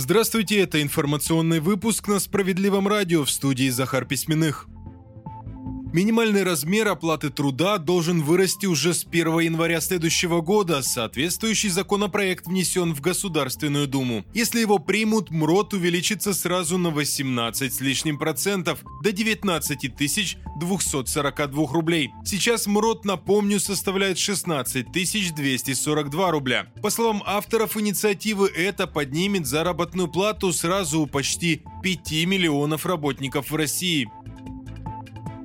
Здравствуйте, это информационный выпуск на Справедливом радио в студии Захар Письменных. Минимальный размер оплаты труда должен вырасти уже с 1 января следующего года. Соответствующий законопроект внесен в Государственную Думу. Если его примут, МРОТ увеличится сразу на 18 с лишним процентов, до 19 тысяч 242 рублей. Сейчас МРОТ, напомню, составляет 16 тысяч 242 рубля. По словам авторов инициативы, это поднимет заработную плату сразу у почти 5 миллионов работников в России.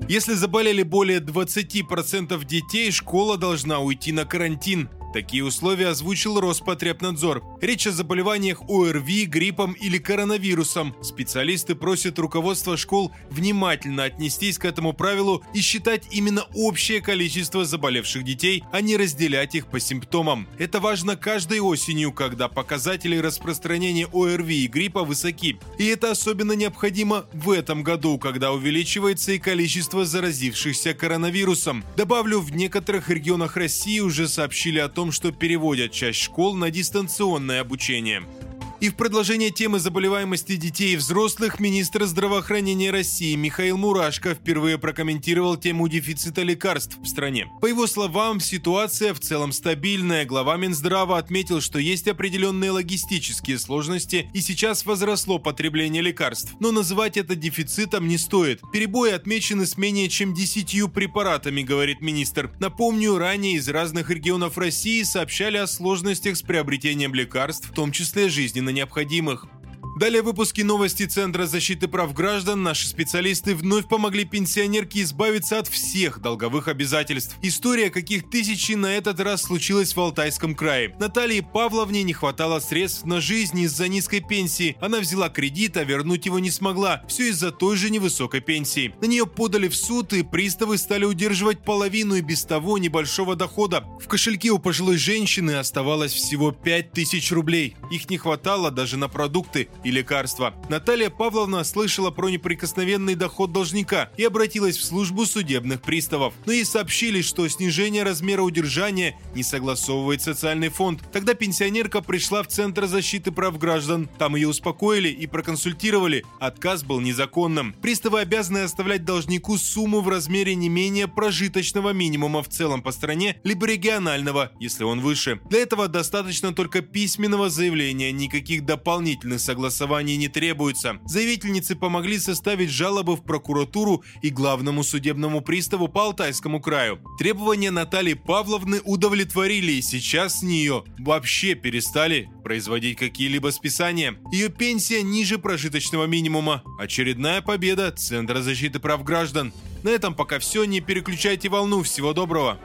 Если заболели более 20% детей, школа должна уйти на карантин. Такие условия озвучил Роспотребнадзор. Речь о заболеваниях ОРВИ, гриппом или коронавирусом. Специалисты просят руководство школ внимательно отнестись к этому правилу и считать именно общее количество заболевших детей, а не разделять их по симптомам. Это важно каждой осенью, когда показатели распространения ОРВИ и гриппа высоки. И это особенно необходимо в этом году, когда увеличивается и количество заразившихся коронавирусом. Добавлю, в некоторых регионах России уже сообщили о том, том, что переводят часть школ на дистанционное обучение. И в продолжение темы заболеваемости детей и взрослых министр здравоохранения России Михаил Мурашко впервые прокомментировал тему дефицита лекарств в стране. По его словам, ситуация в целом стабильная. Глава Минздрава отметил, что есть определенные логистические сложности и сейчас возросло потребление лекарств. Но называть это дефицитом не стоит. Перебои отмечены с менее чем 10 препаратами, говорит министр. Напомню, ранее из разных регионов России сообщали о сложностях с приобретением лекарств, в том числе жизненно необходимых. Далее выпуски новости Центра защиты прав граждан. Наши специалисты вновь помогли пенсионерке избавиться от всех долговых обязательств. История, каких тысячи на этот раз случилась в Алтайском крае. Наталье Павловне не хватало средств на жизнь из-за низкой пенсии. Она взяла кредит, а вернуть его не смогла. Все из-за той же невысокой пенсии. На нее подали в суд, и приставы стали удерживать половину и без того небольшого дохода. В кошельке у пожилой женщины оставалось всего 5000 рублей. Их не хватало даже на продукты и лекарства. Наталья Павловна слышала про неприкосновенный доход должника и обратилась в службу судебных приставов. Но ей сообщили, что снижение размера удержания не согласовывает социальный фонд. Тогда пенсионерка пришла в Центр защиты прав граждан. Там ее успокоили и проконсультировали. Отказ был незаконным. Приставы обязаны оставлять должнику сумму в размере не менее прожиточного минимума в целом по стране, либо регионального, если он выше. Для этого достаточно только письменного заявления, никаких дополнительных согласований согласований не требуется. Заявительницы помогли составить жалобы в прокуратуру и главному судебному приставу по Алтайскому краю. Требования Натальи Павловны удовлетворили, и сейчас с нее вообще перестали производить какие-либо списания. Ее пенсия ниже прожиточного минимума. Очередная победа Центра защиты прав граждан. На этом пока все, не переключайте волну. Всего доброго.